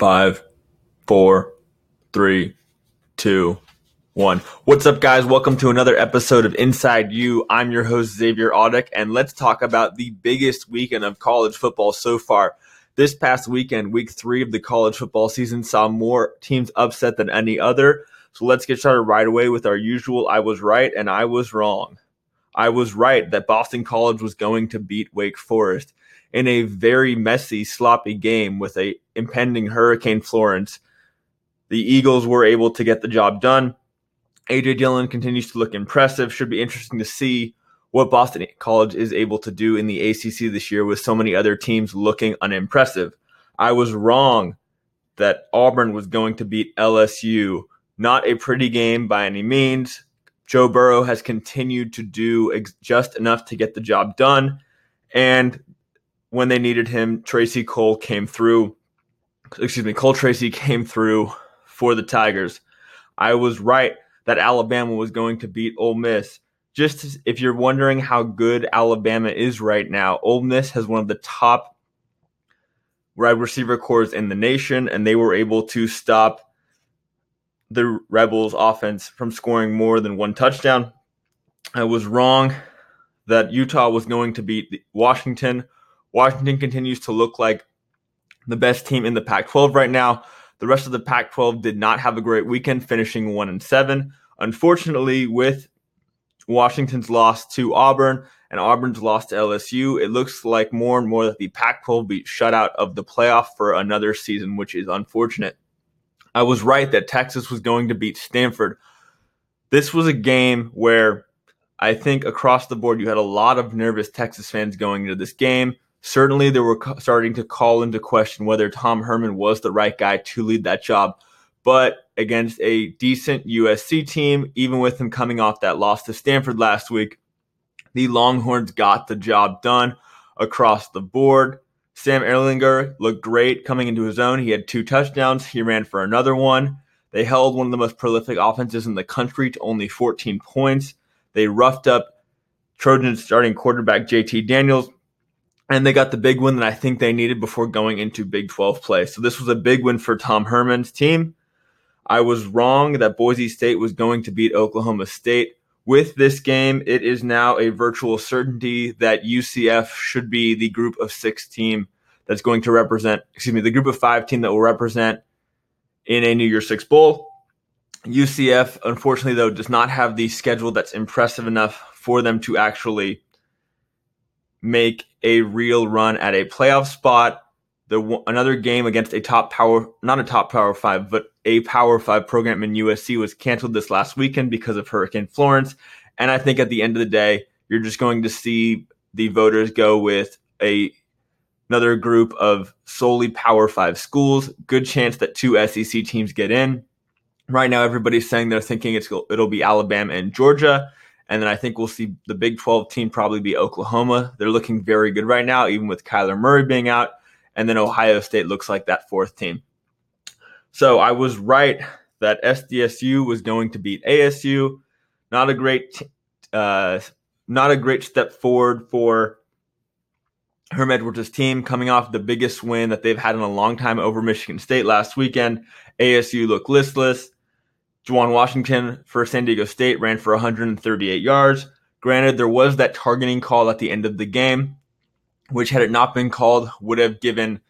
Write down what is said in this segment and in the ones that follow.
Five, four, three, two, one. What's up, guys? Welcome to another episode of Inside You. I'm your host, Xavier Audick, and let's talk about the biggest weekend of college football so far. This past weekend, week three of the college football season, saw more teams upset than any other. So let's get started right away with our usual I was right and I was wrong. I was right that Boston College was going to beat Wake Forest in a very messy, sloppy game with a impending Hurricane Florence. The Eagles were able to get the job done. AJ Dillon continues to look impressive. Should be interesting to see what Boston College is able to do in the ACC this year with so many other teams looking unimpressive. I was wrong that Auburn was going to beat LSU. Not a pretty game by any means. Joe Burrow has continued to do ex- just enough to get the job done. And when they needed him, Tracy Cole came through. Excuse me, Cole Tracy came through for the Tigers. I was right that Alabama was going to beat Ole Miss. Just if you're wondering how good Alabama is right now, Ole Miss has one of the top wide receiver corps in the nation, and they were able to stop the Rebels offense from scoring more than one touchdown. I was wrong that Utah was going to beat Washington. Washington continues to look like the best team in the Pac 12 right now. The rest of the Pac 12 did not have a great weekend, finishing 1 and 7. Unfortunately, with Washington's loss to Auburn and Auburn's loss to LSU, it looks like more and more that the Pac 12 be shut out of the playoff for another season, which is unfortunate. I was right that Texas was going to beat Stanford. This was a game where I think across the board you had a lot of nervous Texas fans going into this game. Certainly, they were starting to call into question whether Tom Herman was the right guy to lead that job. But against a decent USC team, even with him coming off that loss to Stanford last week, the Longhorns got the job done across the board. Sam Ehlinger looked great coming into his own. He had two touchdowns. He ran for another one. They held one of the most prolific offenses in the country to only 14 points. They roughed up Trojans starting quarterback JT Daniels, and they got the big win that I think they needed before going into Big 12 play. So this was a big win for Tom Herman's team. I was wrong that Boise State was going to beat Oklahoma State. With this game, it is now a virtual certainty that UCF should be the group of six team that's going to represent, excuse me, the group of five team that will represent in a New Year's Six Bowl. UCF, unfortunately, though, does not have the schedule that's impressive enough for them to actually make a real run at a playoff spot. The another game against a top power, not a top power five, but a power five program in USC was canceled this last weekend because of Hurricane Florence. And I think at the end of the day, you're just going to see the voters go with a another group of solely Power Five schools. Good chance that two SEC teams get in. Right now, everybody's saying they're thinking it's it'll be Alabama and Georgia. And then I think we'll see the Big 12 team probably be Oklahoma. They're looking very good right now, even with Kyler Murray being out. And then Ohio State looks like that fourth team. So I was right that SDSU was going to beat ASU. Not a great, uh, not a great step forward for Herm Edwards' team coming off the biggest win that they've had in a long time over Michigan State last weekend. ASU looked listless. Juwan Washington for San Diego State ran for 138 yards. Granted, there was that targeting call at the end of the game, which, had it not been called, would have given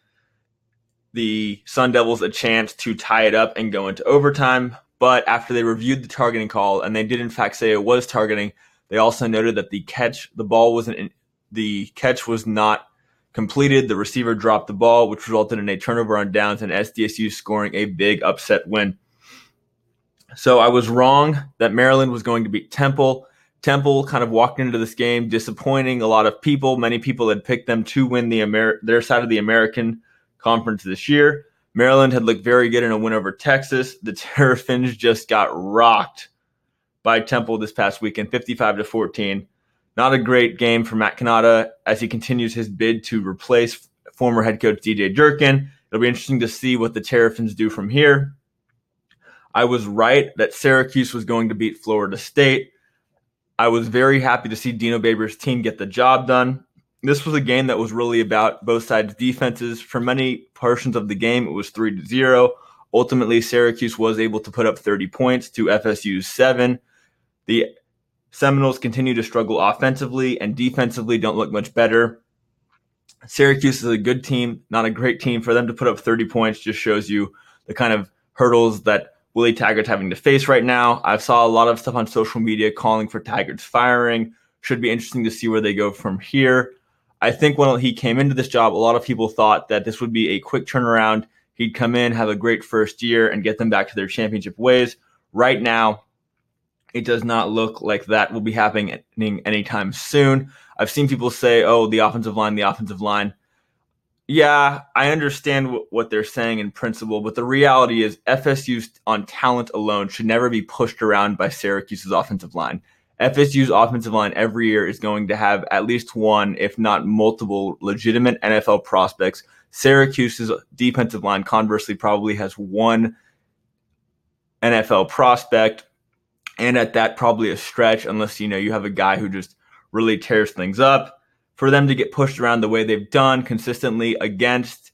the Sun Devils a chance to tie it up and go into overtime. But after they reviewed the targeting call, and they did in fact say it was targeting, they also noted that the catch, the ball wasn't, the catch was not completed. The receiver dropped the ball, which resulted in a turnover on downs and SDSU scoring a big upset win. So I was wrong that Maryland was going to beat Temple. Temple kind of walked into this game disappointing a lot of people. Many people had picked them to win the Amer- their side of the American Conference this year. Maryland had looked very good in a win over Texas. The Terrapins just got rocked by Temple this past weekend, 55 to 14. Not a great game for Matt Canada as he continues his bid to replace former head coach DJ Durkin. It'll be interesting to see what the Terrapins do from here. I was right that Syracuse was going to beat Florida State. I was very happy to see Dino Babers' team get the job done. this was a game that was really about both sides' defenses. For many portions of the game, it was three to zero. Ultimately, Syracuse was able to put up 30 points to FSU's seven. The Seminoles continue to struggle offensively and defensively don't look much better. Syracuse is a good team, not a great team. For them to put up 30 points just shows you the kind of hurdles that Willie Taggart's having to face right now. I saw a lot of stuff on social media calling for Taggart's firing. Should be interesting to see where they go from here. I think when he came into this job, a lot of people thought that this would be a quick turnaround. He'd come in, have a great first year, and get them back to their championship ways. Right now, it does not look like that will be happening anytime soon. I've seen people say, oh, the offensive line, the offensive line. Yeah, I understand w- what they're saying in principle, but the reality is FSU on talent alone should never be pushed around by Syracuse's offensive line. FSU's offensive line every year is going to have at least one, if not multiple, legitimate NFL prospects. Syracuse's defensive line, conversely, probably has one NFL prospect and at that probably a stretch unless you know you have a guy who just really tears things up. For them to get pushed around the way they've done consistently against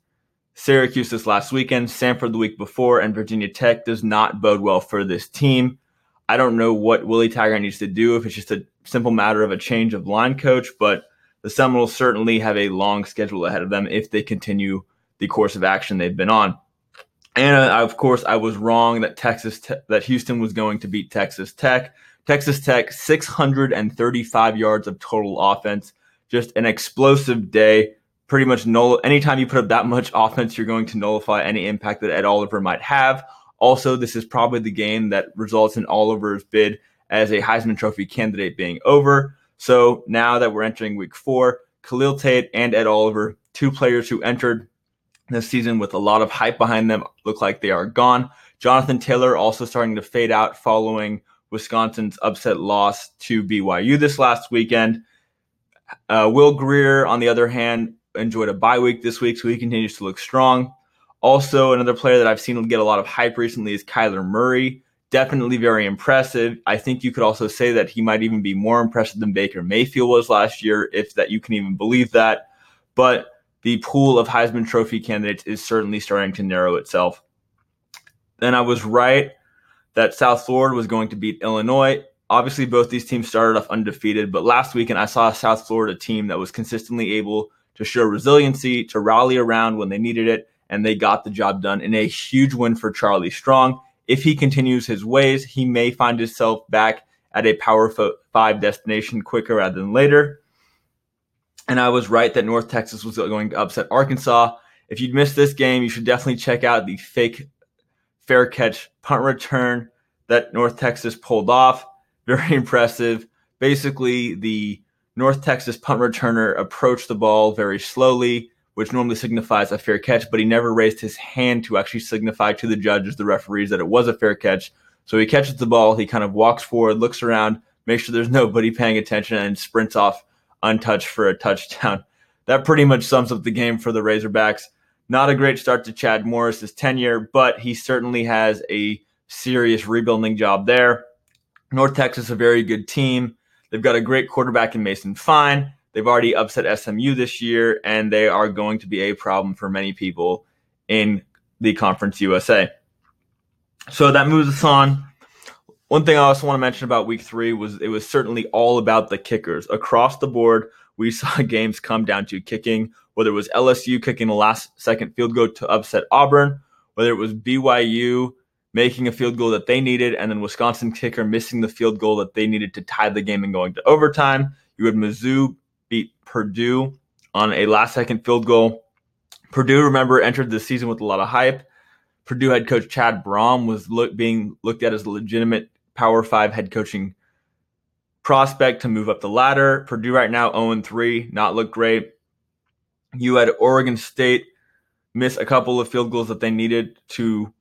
Syracuse this last weekend, Samford the week before, and Virginia Tech does not bode well for this team. I don't know what Willie Taggart needs to do if it's just a simple matter of a change of line coach, but the Seminoles certainly have a long schedule ahead of them if they continue the course of action they've been on. And uh, of course, I was wrong that Texas te- that Houston was going to beat Texas Tech. Texas Tech 635 yards of total offense, just an explosive day. Pretty much null. Anytime you put up that much offense, you're going to nullify any impact that Ed Oliver might have. Also, this is probably the game that results in Oliver's bid as a Heisman Trophy candidate being over. So now that we're entering week four, Khalil Tate and Ed Oliver, two players who entered this season with a lot of hype behind them look like they are gone. Jonathan Taylor also starting to fade out following Wisconsin's upset loss to BYU this last weekend. Uh, Will Grier, on the other hand, enjoyed a bye week this week, so he continues to look strong. Also, another player that I've seen get a lot of hype recently is Kyler Murray. Definitely very impressive. I think you could also say that he might even be more impressive than Baker Mayfield was last year, if that you can even believe that. But the pool of Heisman Trophy candidates is certainly starting to narrow itself. Then I was right that South Florida was going to beat Illinois. Obviously, both these teams started off undefeated, but last weekend I saw a South Florida team that was consistently able to show resiliency, to rally around when they needed it, and they got the job done in a huge win for Charlie Strong. If he continues his ways, he may find himself back at a Power Five destination quicker rather than later and I was right that North Texas was going to upset Arkansas. If you'd missed this game, you should definitely check out the fake fair catch punt return that North Texas pulled off. Very impressive. Basically, the North Texas punt returner approached the ball very slowly, which normally signifies a fair catch, but he never raised his hand to actually signify to the judges, the referees, that it was a fair catch. So he catches the ball, he kind of walks forward, looks around, makes sure there's nobody paying attention, and sprints off untouched for a touchdown. That pretty much sums up the game for the Razorbacks. Not a great start to Chad Morris's tenure, but he certainly has a serious rebuilding job there. North Texas, is a very good team. They've got a great quarterback in Mason Fine. They've already upset SMU this year, and they are going to be a problem for many people in the Conference USA. So that moves us on one thing I also want to mention about week three was it was certainly all about the kickers. Across the board, we saw games come down to kicking, whether it was LSU kicking the last second field goal to upset Auburn, whether it was BYU making a field goal that they needed, and then Wisconsin kicker missing the field goal that they needed to tie the game and going to overtime. You had Mizzou beat Purdue on a last second field goal. Purdue, remember, entered the season with a lot of hype. Purdue head coach Chad Brohm was look, being looked at as a legitimate Power Five head coaching prospect to move up the ladder. Purdue right now 0 3, not look great. You had Oregon State miss a couple of field goals that they needed to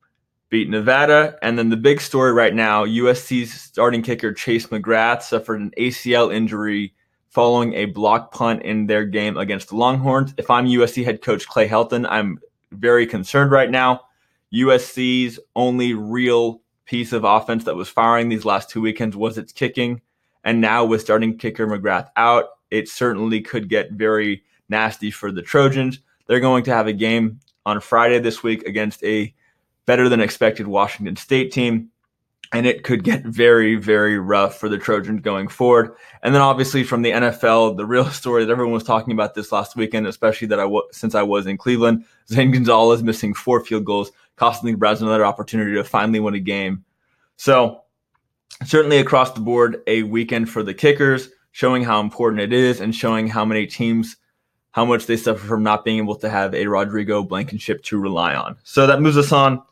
beat Nevada. And then the big story right now USC's starting kicker Chase McGrath suffered an ACL injury following a block punt in their game against the Longhorns. If I'm USC head coach Clay Helton, I'm very concerned right now. USC's only real piece of offense that was firing these last two weekends was its kicking. And now with starting kicker McGrath out, it certainly could get very nasty for the Trojans. They're going to have a game on Friday this week against a better than expected Washington State team. And it could get very, very rough for the Trojans going forward. And then obviously from the NFL, the real story that everyone was talking about this last weekend, especially that I w- since I was in Cleveland, Zane Gonzalez missing four field goals, costing the Browns another opportunity to finally win a game. So certainly across the board, a weekend for the kickers, showing how important it is and showing how many teams how much they suffer from not being able to have a Rodrigo Blankenship to rely on. So that moves us on.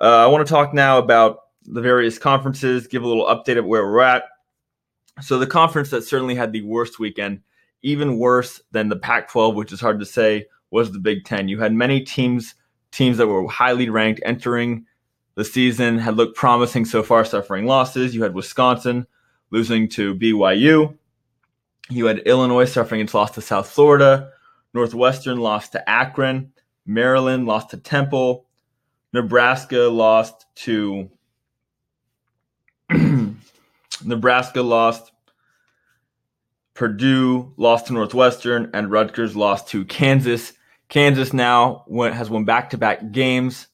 Uh, I want to talk now about the various conferences, give a little update of where we're at. So the conference that certainly had the worst weekend, even worse than the Pac-12, which is hard to say, was the Big Ten. You had many teams teams that were highly ranked entering the season, had looked promising so far, suffering losses. You had Wisconsin losing to BYU. You had Illinois suffering its loss to South Florida. Northwestern lost to Akron. Maryland lost to Temple. Nebraska lost to Nebraska lost. Purdue lost to Northwestern, and Rutgers lost to Kansas. Kansas now went, has won back-to-back games.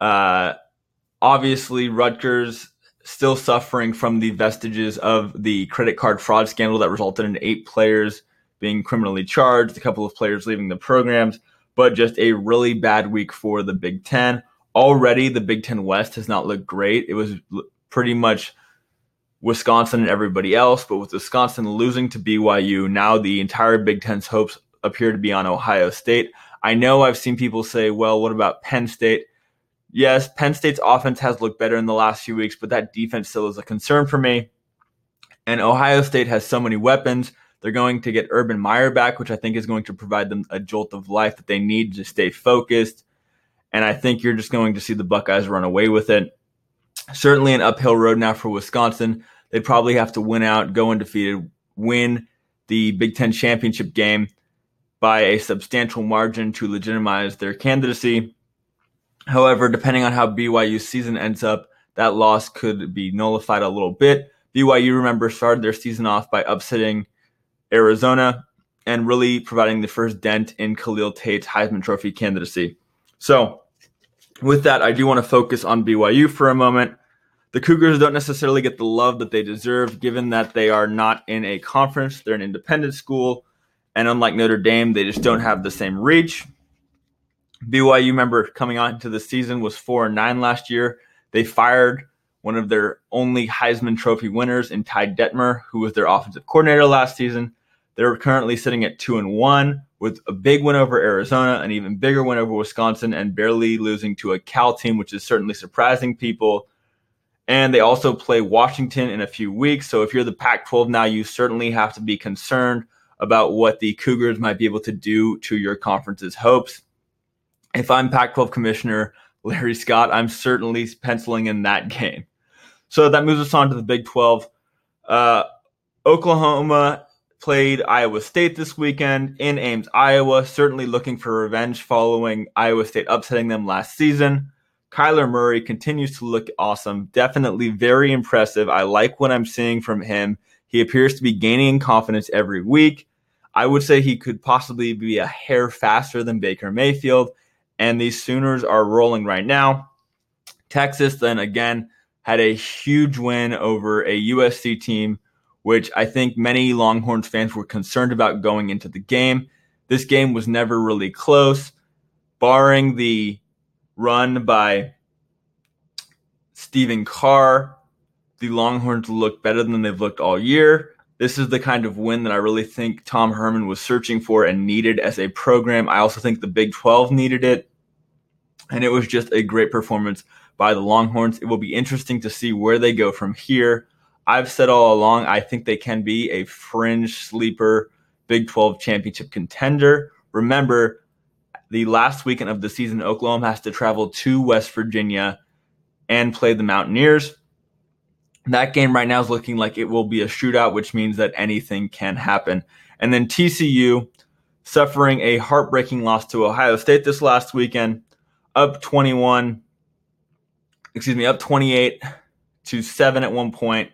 Uh, obviously, Rutgers still suffering from the vestiges of the credit card fraud scandal that resulted in eight players being criminally charged, a couple of players leaving the programs, but just a really bad week for the Big Ten. Already, the Big Ten West has not looked great. It was pretty much Wisconsin and everybody else, but with Wisconsin losing to BYU, now the entire Big Ten's hopes appear to be on Ohio State. I know I've seen people say, well, what about Penn State? Yes, Penn State's offense has looked better in the last few weeks, but that defense still is a concern for me. And Ohio State has so many weapons. They're going to get Urban Meyer back, which I think is going to provide them a jolt of life that they need to stay focused. And I think you're just going to see the Buckeyes run away with it. Certainly an uphill road now for Wisconsin. They'd probably have to win out, go undefeated, win the Big Ten championship game by a substantial margin to legitimize their candidacy. However, depending on how BYU's season ends up, that loss could be nullified a little bit. BYU, remember, started their season off by upsetting Arizona, and really providing the first dent in Khalil Tate's Heisman Trophy candidacy. So, with that, I do want to focus on BYU for a moment. The Cougars don't necessarily get the love that they deserve, given that they are not in a conference. They're an independent school. And unlike Notre Dame, they just don't have the same reach. BYU, member coming on to the season, was 4 and 9 last year. They fired one of their only Heisman Trophy winners in Ty Detmer, who was their offensive coordinator last season. They're currently sitting at two and one with a big win over Arizona, an even bigger win over Wisconsin, and barely losing to a Cal team, which is certainly surprising people. And they also play Washington in a few weeks. So if you're the Pac 12 now, you certainly have to be concerned about what the Cougars might be able to do to your conference's hopes. If I'm Pac 12 commissioner Larry Scott, I'm certainly penciling in that game. So that moves us on to the Big 12. Uh, Oklahoma played Iowa State this weekend in Ames, Iowa, certainly looking for revenge following Iowa State upsetting them last season. Kyler Murray continues to look awesome, definitely very impressive. I like what I'm seeing from him. He appears to be gaining confidence every week. I would say he could possibly be a hair faster than Baker Mayfield, and these Sooners are rolling right now. Texas, then again, had a huge win over a USC team which I think many Longhorns fans were concerned about going into the game. This game was never really close, barring the run by Stephen Carr. The Longhorns looked better than they've looked all year. This is the kind of win that I really think Tom Herman was searching for and needed as a program. I also think the Big 12 needed it. And it was just a great performance by the Longhorns. It will be interesting to see where they go from here. I've said all along, I think they can be a fringe sleeper Big 12 championship contender. Remember, the last weekend of the season, Oklahoma has to travel to West Virginia and play the Mountaineers. That game right now is looking like it will be a shootout, which means that anything can happen. And then TCU suffering a heartbreaking loss to Ohio State this last weekend, up 21, excuse me, up 28 to 7 at one point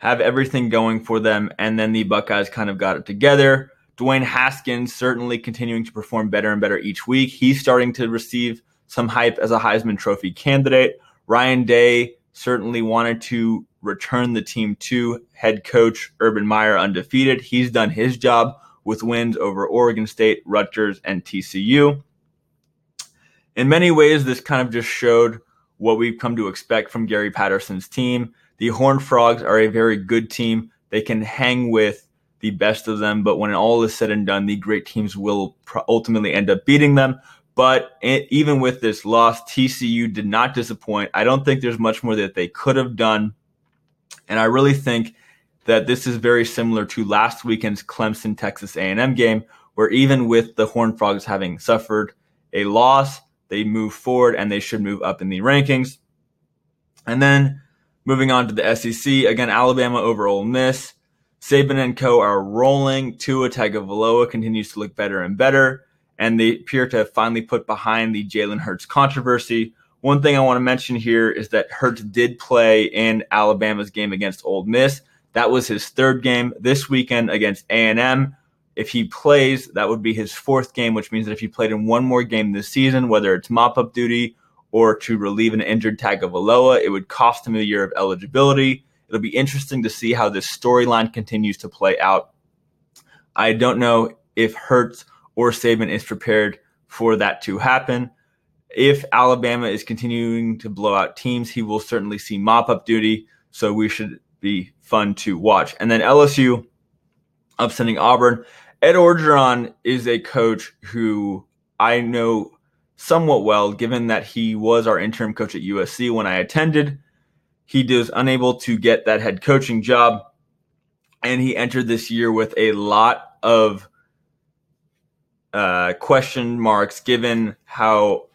have everything going for them, and then the Buckeyes kind of got it together. Dwayne Haskins certainly continuing to perform better and better each week. He's starting to receive some hype as a Heisman Trophy candidate. Ryan Day certainly wanted to return the team to head coach Urban Meyer undefeated. He's done his job with wins over Oregon State, Rutgers, and TCU. In many ways, this kind of just showed what we've come to expect from Gary Patterson's team. The Horned Frogs are a very good team. They can hang with the best of them, but when all is said and done, the great teams will ultimately end up beating them. But it, even with this loss, TCU did not disappoint. I don't think there's much more that they could have done. And I really think that this is very similar to last weekend's Clemson Texas A&M game, where even with the Horned Frogs having suffered a loss, they move forward and they should move up in the rankings. And then moving on to the SEC, again, Alabama over Ole Miss. Saban and co are rolling. Tua Tagovailoa continues to look better and better, and they appear to have finally put behind the Jalen Hurts controversy. One thing I want to mention here is that Hurts did play in Alabama's game against Ole Miss. That was his third game this weekend against A&M. If he plays, that would be his fourth game, which means that if he played in one more game this season, whether it's mop up duty or to relieve an injured Tagovailoa, it would cost him a year of eligibility. It'll be interesting to see how this storyline continues to play out. I don't know if Hurts or Saban is prepared for that to happen. If Alabama is continuing to blow out teams, he will certainly see mop up duty. So we should be fun to watch. And then LSU upsetting Auburn. Ed Orgeron is a coach who I know somewhat well, given that he was our interim coach at USC when I attended. He was unable to get that head coaching job, and he entered this year with a lot of uh, question marks, given how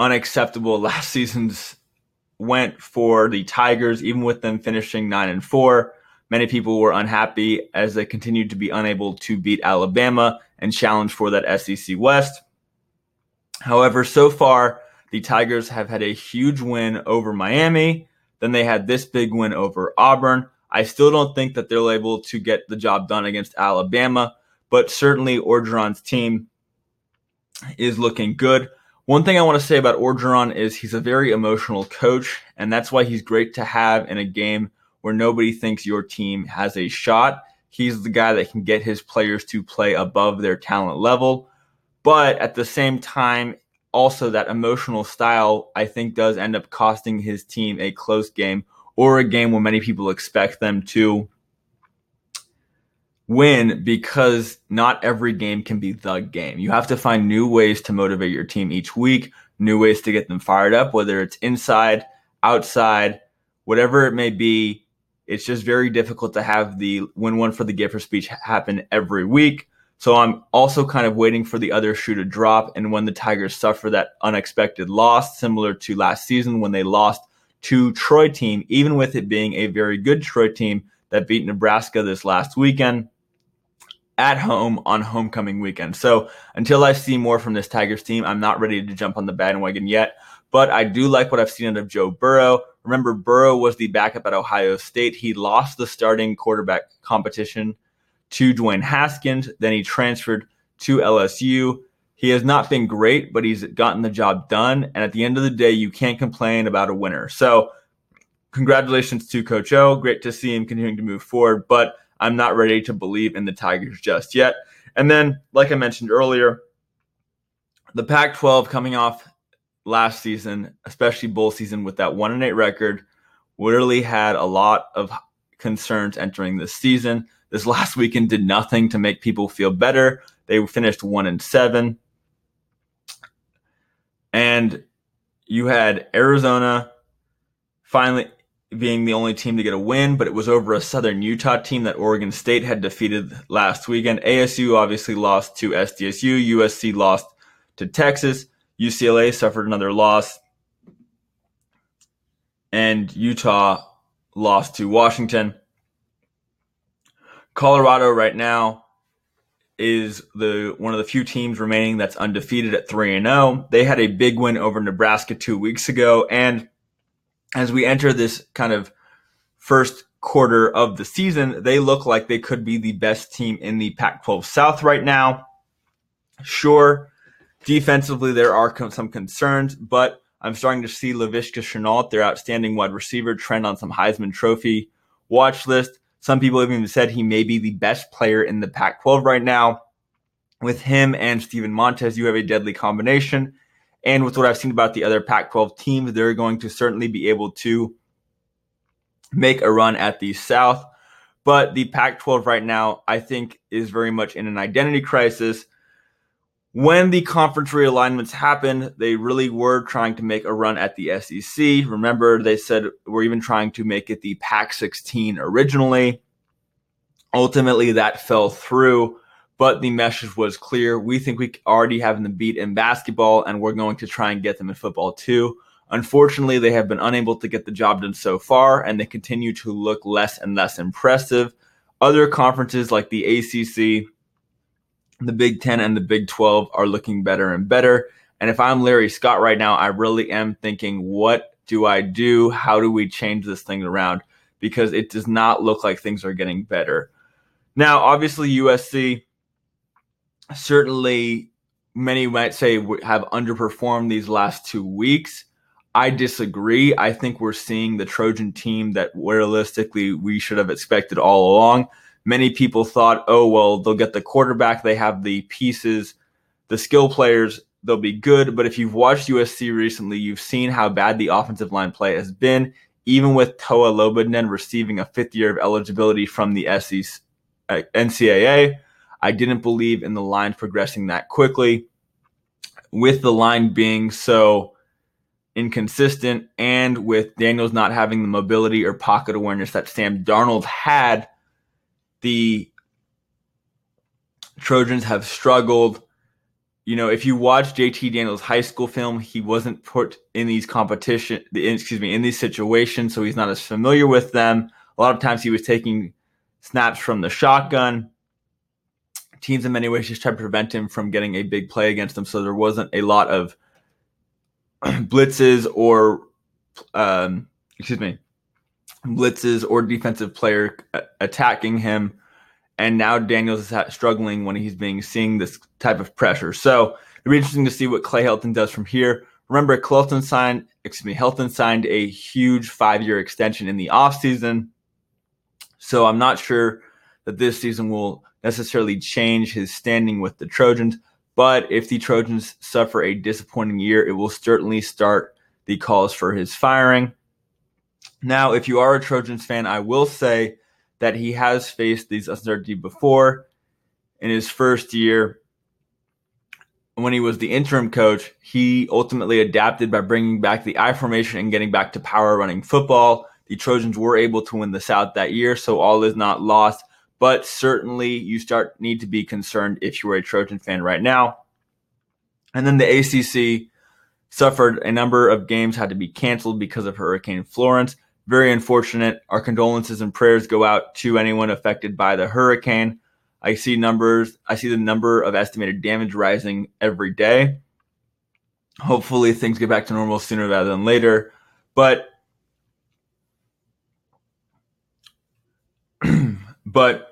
unacceptable last season's went for the Tigers, even with them finishing nine and four. Many people were unhappy as they continued to be unable to beat Alabama and challenge for that SEC West. However, so far, the Tigers have had a huge win over Miami. Then they had this big win over Auburn. I still don't think that they're able to get the job done against Alabama, but certainly Orgeron's team is looking good. One thing I want to say about Orgeron is he's a very emotional coach, and that's why he's great to have in a game where nobody thinks your team has a shot. He's the guy that can get his players to play above their talent level. But at the same time, also that emotional style, I think, does end up costing his team a close game or a game where many people expect them to win because not every game can be the game. You have to find new ways to motivate your team each week, new ways to get them fired up, whether it's inside, outside, whatever it may be. It's just very difficult to have the win one for the Gipper speech happen every week. So I'm also kind of waiting for the other shoe to drop. And when the Tigers suffer that unexpected loss, similar to last season when they lost to Troy team, even with it being a very good Troy team that beat Nebraska this last weekend at home on homecoming weekend. So until I see more from this Tigers team, I'm not ready to jump on the bandwagon yet. But I do like what I've seen out of Joe Burrow. Remember, Burrow was the backup at Ohio State. He lost the starting quarterback competition to Dwayne Haskins. Then he transferred to LSU. He has not been great, but he's gotten the job done. And at the end of the day, you can't complain about a winner. So, congratulations to Coach O. Great to see him continuing to move forward, but I'm not ready to believe in the Tigers just yet. And then, like I mentioned earlier, the Pac 12 coming off last season, especially bowl season with that 1 and 8 record, literally had a lot of concerns entering this season. This last weekend did nothing to make people feel better. They finished 1 and 7. And you had Arizona finally being the only team to get a win, but it was over a Southern Utah team that Oregon State had defeated last weekend. ASU obviously lost to SDSU. USC lost to Texas. UCLA suffered another loss. And Utah lost to Washington. Colorado right now is the one of the few teams remaining that's undefeated at 3 and 0. They had a big win over Nebraska 2 weeks ago and as we enter this kind of first quarter of the season, they look like they could be the best team in the Pac 12 South right now. Sure, defensively, there are some concerns, but I'm starting to see Laviska Shenault, their outstanding wide receiver, trend on some Heisman Trophy watch list. Some people have even said he may be the best player in the Pac 12 right now. With him and Steven Montez, you have a deadly combination. And with what I've seen about the other Pac 12 teams, they're going to certainly be able to make a run at the South. But the Pac 12 right now, I think, is very much in an identity crisis. When the conference realignments happened, they really were trying to make a run at the SEC. Remember, they said we're even trying to make it the Pac 16 originally. Ultimately, that fell through, but the message was clear. We think we already have them beat in basketball, and we're going to try and get them in football too. Unfortunately, they have been unable to get the job done so far, and they continue to look less and less impressive. Other conferences like the ACC, the Big Ten, and the Big 12 are looking better and better. And if I'm Larry Scott right now, I really am thinking, what do I do? How do we change this thing around? Because it does not look like things are getting better. Now, obviously, USC certainly many might say have underperformed these last two weeks. I disagree. I think we're seeing the Trojan team that realistically we should have expected all along. Many people thought, oh, well, they'll get the quarterback. They have the pieces, the skill players, they'll be good. But if you've watched USC recently, you've seen how bad the offensive line play has been, even with Toa Lobendahn receiving a fifth year of eligibility from the SEC, uh, NCAA. I didn't believe in the line progressing that quickly. With the line being so inconsistent, and with Daniels not having the mobility or pocket awareness that Sam Darnold had, the Trojans have struggled. You know, if you watch JT Daniels' high school film, he wasn't put in these competition, excuse me, in these situations, so he's not as familiar with them. A lot of times he was taking snaps from the shotgun. Teams in many ways just tried to prevent him from getting a big play against them, so there wasn't a lot of blitzes or um, excuse me blitzes or defensive player uh, attacking him and now Daniels is struggling when he's being seeing this type of pressure. So it'll be interesting to see what Clay Helton does from here. Remember, Clelton signed, excuse me, Helton signed a huge five-year extension in the offseason. So I'm not sure that this season will necessarily change his standing with the Trojans. But if the Trojans suffer a disappointing year, it will certainly start the calls for his firing. Now, if you are a Trojans fan, I will say that he has faced these uncertainty before. In his first year, when he was the interim coach, he ultimately adapted by bringing back the I formation and getting back to power running football. The Trojans were able to win the South that year, so all is not lost but certainly you start need to be concerned if you are a Trojan fan right now. And then the ACC suffered a number of games had to be canceled because of Hurricane Florence. Very unfortunate. Our condolences and prayers go out to anyone affected by the hurricane. I see numbers, I see the number of estimated damage rising every day. Hopefully things get back to normal sooner rather than later. But but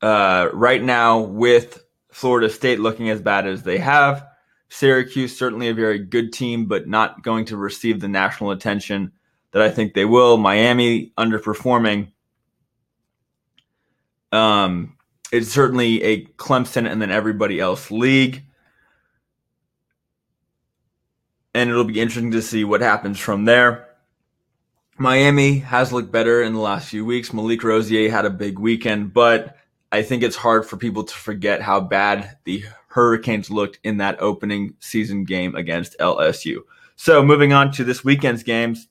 uh, right now, with Florida State looking as bad as they have, Syracuse certainly a very good team, but not going to receive the national attention that I think they will. Miami underperforming. Um, it's certainly a Clemson and then everybody else league. And it'll be interesting to see what happens from there. Miami has looked better in the last few weeks. Malik Rosier had a big weekend, but I think it's hard for people to forget how bad the Hurricanes looked in that opening season game against LSU. So moving on to this weekend's games.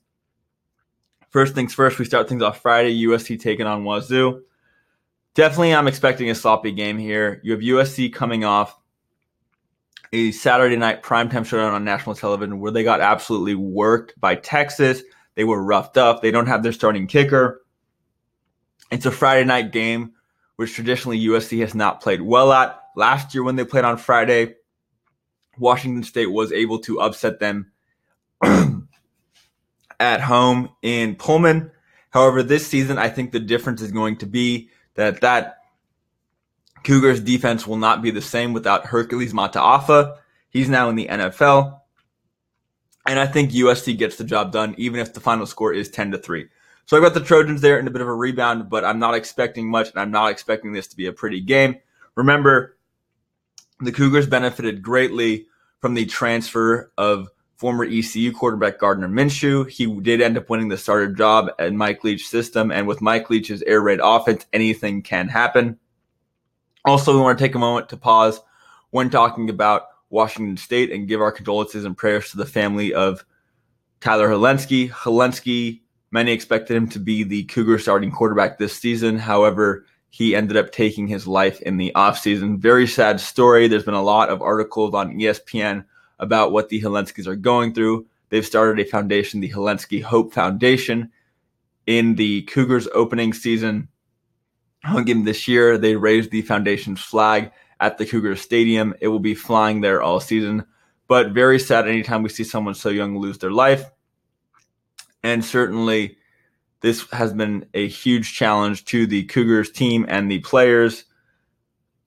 First things first, we start things off Friday. USC taking on Wazoo. Definitely, I'm expecting a sloppy game here. You have USC coming off a Saturday night primetime showdown on national television where they got absolutely worked by Texas. They were roughed up. They don't have their starting kicker. It's a Friday night game which traditionally USC has not played well at. Last year, when they played on Friday, Washington State was able to upset them at home in Pullman. However, this season, I think the difference is going to be that that Cougars defense will not be the same without Hercules Mataafa. He's now in the NFL. And I think USC gets the job done, even if the final score is 10 to 3. So I got the Trojans there in a bit of a rebound, but I'm not expecting much, and I'm not expecting this to be a pretty game. Remember, the Cougars benefited greatly from the transfer of former ECU quarterback Gardner Minshew. He did end up winning the starter job at Mike Leach's system, and with Mike Leach's air raid offense, anything can happen. Also, we want to take a moment to pause when talking about Washington State and give our condolences and prayers to the family of Tyler Hilinski. Hilinski, many expected him to be the Cougar starting quarterback this season. However, he ended up taking his life in the offseason. Very sad story. There's been a lot of articles on ESPN about what the Hilinskis are going through. They've started a foundation, the Hilinski Hope Foundation. In the Cougars opening season, game this year, they raised the foundation's flag at the Cougars Stadium. It will be flying there all season. But very sad anytime we see someone so young lose their life. And certainly, this has been a huge challenge to the Cougars team and the players.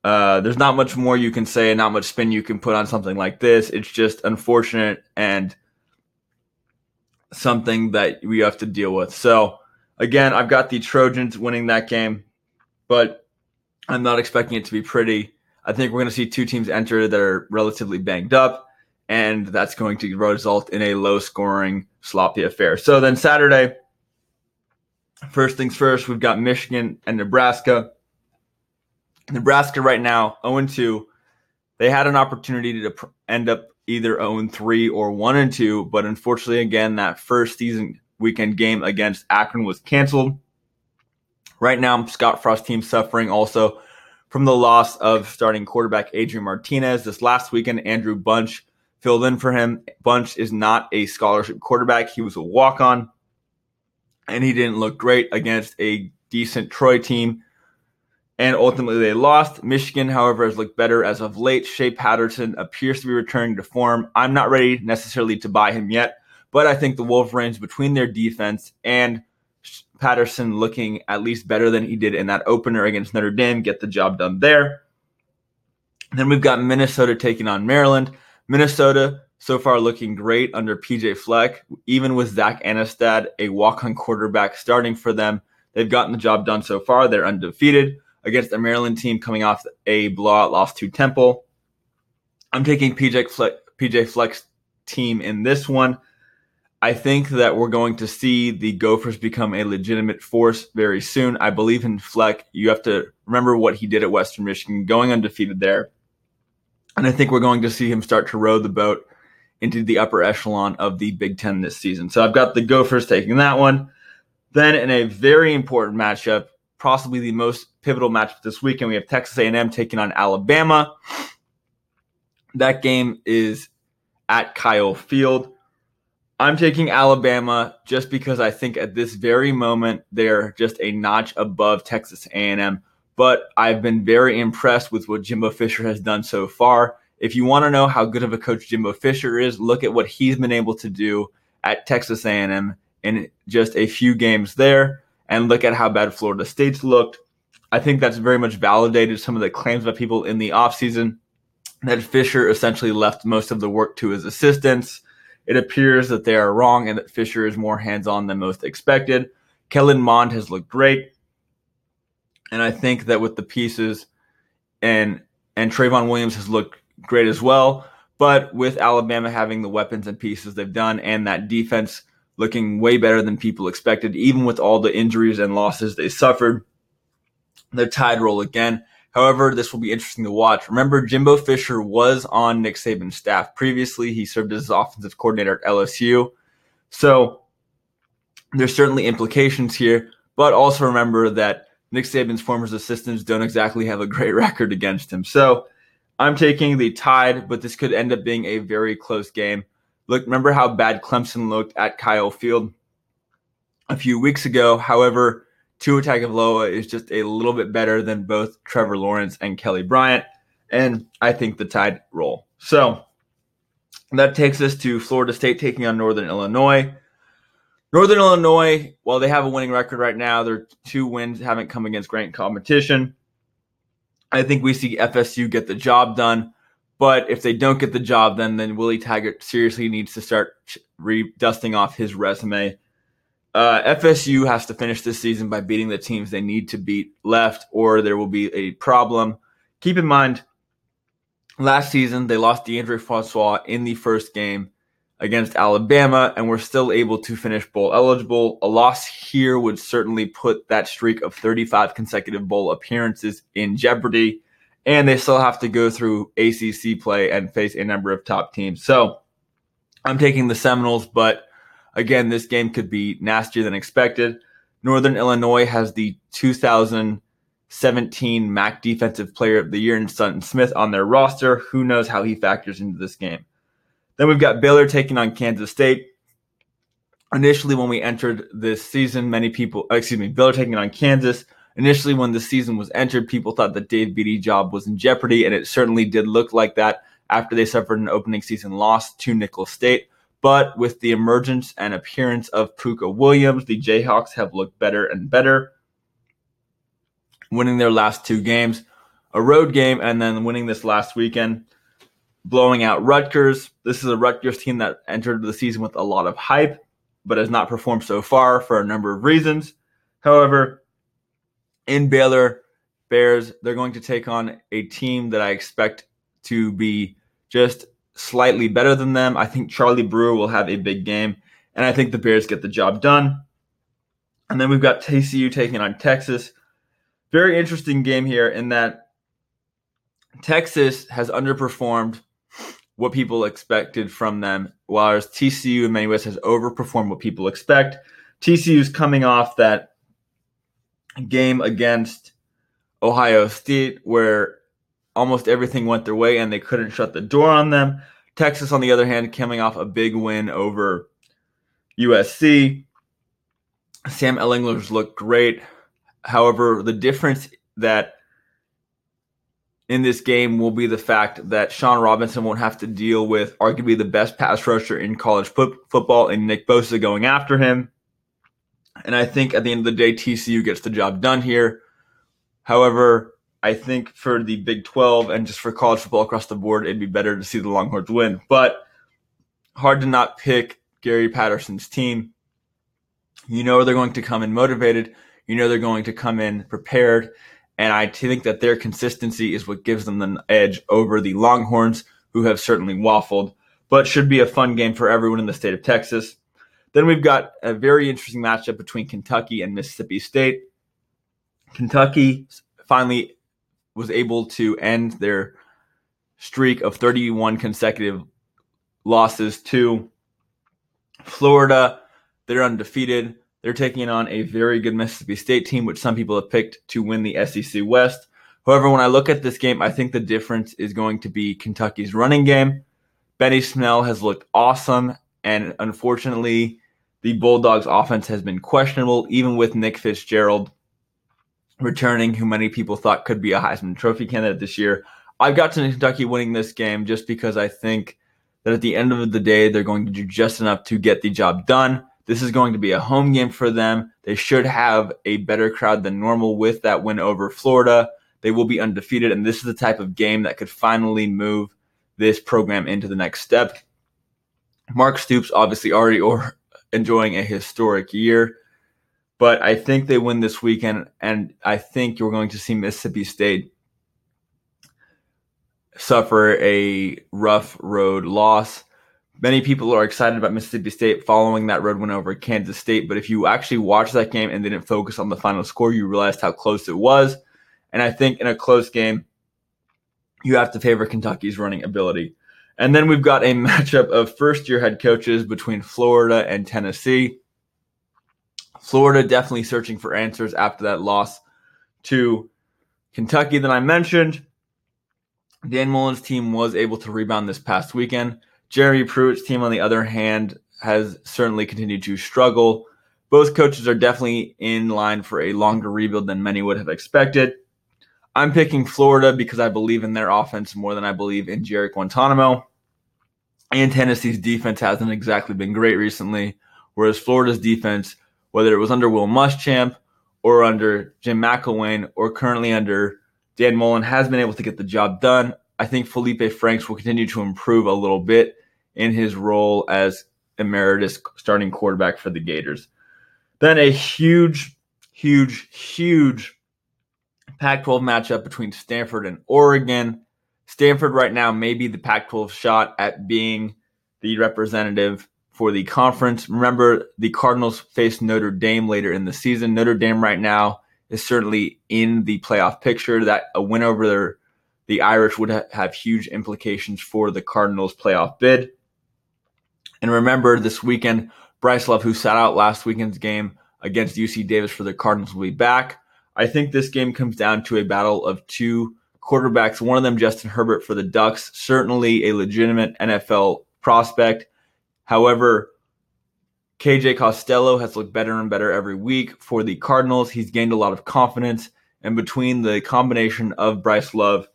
Uh, there's not much more you can say and not much spin you can put on something like this. It's just unfortunate and something that we have to deal with. So, again, I've got the Trojans winning that game, but I'm not expecting it to be pretty. I think we're going to see two teams enter that are relatively banged up, and that's going to result in a low scoring, sloppy affair. So then Saturday, first things first, we've got Michigan and Nebraska. Nebraska right now 0 2. They had an opportunity to end up either 0 3 or 1 and 2, but unfortunately, again, that first season weekend game against Akron was canceled. Right now, Scott Frost team suffering also from the loss of starting quarterback Adrian Martinez. This last weekend, Andrew Bunch filled in for him. Bunch is not a scholarship quarterback, he was a walk on, and he didn't look great against a decent Troy team. And ultimately, they lost. Michigan, however, has looked better as of late. Shea Patterson appears to be returning to form. I'm not ready necessarily to buy him yet, but I think the Wolverines, between their defense and Patterson looking at least better than he did in that opener against Notre Dame, get the job done there. Then we've got Minnesota taking on Maryland. Minnesota so far looking great under PJ Fleck, even with Zach Annexstad, a walk-on quarterback starting for them. They've gotten the job done so far. They're undefeated against a Maryland team coming off a blowout loss to Temple. I'm taking PJ Fleck, PJ Fleck's team in this one. I think that we're going to see the Gophers become a legitimate force very soon. I believe in Fleck. You have to remember what he did at Western Michigan, going undefeated there. And I think we're going to see him start to row the boat into the upper echelon of the Big Ten this season. So I've got the Gophers taking that one. Then in a very important matchup, possibly the most pivotal matchup this weekend, we have Texas A&M taking on Alabama. That game is at Kyle Field. I'm taking Alabama just because I think at this very moment they're just a notch above Texas A&M. But I've been very impressed with what Jimbo Fisher has done so far. If you want to know how good of a coach Jimbo Fisher is, look at what he's been able to do at Texas A&M in just a few games there, and look at how bad Florida State's looked. I think that's very much validated some of the claims by people in the offseason that Fisher essentially left most of the work to his assistants it appears that they are wrong and that Fisher is more hands on than most expected. Kellen Mond has looked great. And I think that with the pieces and and Trayveon Williams has looked great as well. But with Alabama having the weapons and pieces they've done and that defense looking way better than people expected, even with all the injuries and losses they suffered, the tide roll again. However, this will be interesting to watch. Remember, Jimbo Fisher was on Nick Saban's staff previously. He served as offensive coordinator at LSU. So there's certainly implications here, but also remember that Nick Saban's former assistants don't exactly have a great record against him. So I'm taking the tide, but this could end up being a very close game. Look, remember how bad Clemson looked at Kyle Field a few weeks ago. However, Tua Tagovailoa is just a little bit better than both Trevor Lawrence and Kelly Bryant, and I think the tide roll. So that takes us to Florida State taking on Northern Illinois. Northern Illinois, while they have a winning record right now, their two wins haven't come against great competition. I think we see FSU get the job done. But if they don't get the job, then then Willie Taggart seriously needs to start re- dusting off his resume. Uh, FSU has to finish this season by beating the teams they need to beat left, or there will be a problem. Keep in mind, last season they lost Deondre Francois in the first game against Alabama and were still able to finish bowl eligible. A loss here would certainly put that streak of 35 consecutive bowl appearances in jeopardy and they still have to go through ACC play and face a number of top teams. So I'm taking the Seminoles, but again, this game could be nastier than expected. Northern Illinois has the 2017 MAC Defensive Player of the Year in Sutton Smith on their roster. Who knows how he factors into this game? Then we've got Baylor taking on Kansas State. Initially, when we entered this season, many people, excuse me, Baylor taking on Kansas Initially, when the season was entered, people thought the Dave Beaty job was in jeopardy, and it certainly did look like that after they suffered an opening season loss to Nicholls State. But with the emergence and appearance of Pooka Williams, the Jayhawks have looked better and better, winning their last two games, a road game, and then winning this last weekend, blowing out Rutgers. This is a Rutgers team that entered the season with a lot of hype, but has not performed so far for a number of reasons. However, in Baylor Bears, they're going to take on a team that I expect to be just slightly better than them. I think Charlie Brewer will have a big game, and I think the Bears get the job done. And then we've got TCU taking on Texas. Very interesting game here in that Texas has underperformed what people expected from them, whereas TCU in many ways has overperformed what people expect. TCU is coming off that game against Ohio State where almost everything went their way and they couldn't shut the door on them. Texas, on the other hand, coming off a big win over USC. Sam Ehlinger's looked great. However, the difference that in this game will be the fact that Shawn Robinson won't have to deal with arguably the best pass rusher in college football and Nick Bosa going after him. And I think at the end of the day, TCU gets the job done here. However, I think for the Big 12 and just for college football across the board, it'd be better to see the Longhorns win. But hard to not pick Gary Patterson's team. You know they're going to come in motivated. You know they're going to come in prepared. And I think that their consistency is what gives them the edge over the Longhorns, who have certainly waffled, but should be a fun game for everyone in the state of Texas. Then we've got a very interesting matchup between Kentucky and Mississippi State. Kentucky finally was able to end their streak of 31 consecutive losses to Florida. They're undefeated. They're taking on a very good Mississippi State team, which some people have picked to win the SEC West. However, when I look at this game, I think the difference is going to be Kentucky's running game. Benny Snell has looked awesome, and unfortunately, the Bulldogs offense has been questionable, even with Nick Fitzgerald returning, who many people thought could be a Heisman Trophy candidate this year. I've got to Kentucky winning this game just because I think that at the end of the day, they're going to do just enough to get the job done. This is going to be a home game for them. They should have a better crowd than normal with that win over Florida. They will be undefeated, and this is the type of game that could finally move this program into the next step. Mark Stoops obviously already or enjoying a historic year. But I think they win this weekend, and I think you're going to see Mississippi State suffer a rough road loss. Many people are excited about Mississippi State following that road win over Kansas State, but if you actually watched that game and didn't focus on the final score, you realized how close it was. And I think in a close game, you have to favor Kentucky's running ability. And then we've got a matchup of first year head coaches between Florida and Tennessee. Florida definitely searching for answers after that loss to Kentucky that I mentioned. Dan Mullen's team was able to rebound this past weekend. Jeremy Pruitt's team, on the other hand, has certainly continued to struggle. Both coaches are definitely in line for a longer rebuild than many would have expected. I'm picking Florida because I believe in their offense more than I believe in Jarrett Guarantano. And Tennessee's defense hasn't exactly been great recently. Whereas Florida's defense, whether it was under Will Muschamp or under Jim McElwain or currently under Dan Mullen, has been able to get the job done. I think Feleipe Franks will continue to improve a little bit in his role as emeritus starting quarterback for the Gators. Then a huge, huge, huge Pac 12 matchup between Stanford and Oregon. Stanford right now may be the Pac 12 shot at being the representative for the conference. Remember, the Cardinals face Notre Dame later in the season. Notre Dame right now is certainly in the playoff picture. That a win over their, the Irish would ha- have huge implications for the Cardinals' playoff bid. And remember, this weekend, Bryce Love, who sat out last weekend's game against UC Davis for the Cardinals, will be back. I think this game comes down to a battle of two quarterbacks. One of them, Justin Herbert for the Ducks, certainly a legitimate NFL prospect. However, KJ Costello has looked better and better every week for the Cardinals. He's gained a lot of confidence. And between the combination of Bryce Love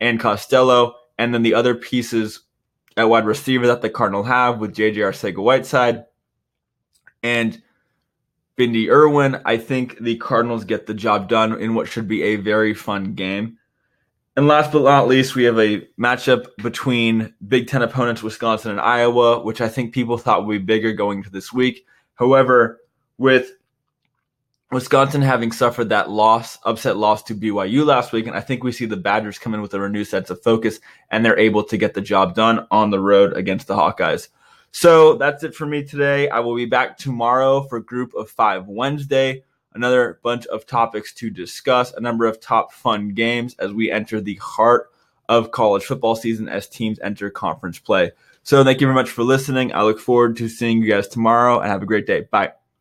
and Costello, and then the other pieces at wide receiver that the Cardinal have with JJ Arcega Whiteside and Bindi Irwin, I think the Cardinals get the job done in what should be a very fun game. And last but not least, we have a matchup between Big Ten opponents Wisconsin and Iowa, which I think people thought would be bigger going into this week. However, with Wisconsin having suffered that loss, upset loss to BYU last week, and I think we see the Badgers come in with a renewed sense of focus, and they're able to get the job done on the road against the Hawkeyes. So that's it for me today. I will be back tomorrow for Group of Five Wednesday. Another bunch of topics to discuss, a number of top fun games as we enter the heart of college football season as teams enter conference play. So thank you very much for listening. I look forward to seeing you guys tomorrow and have a great day. Bye.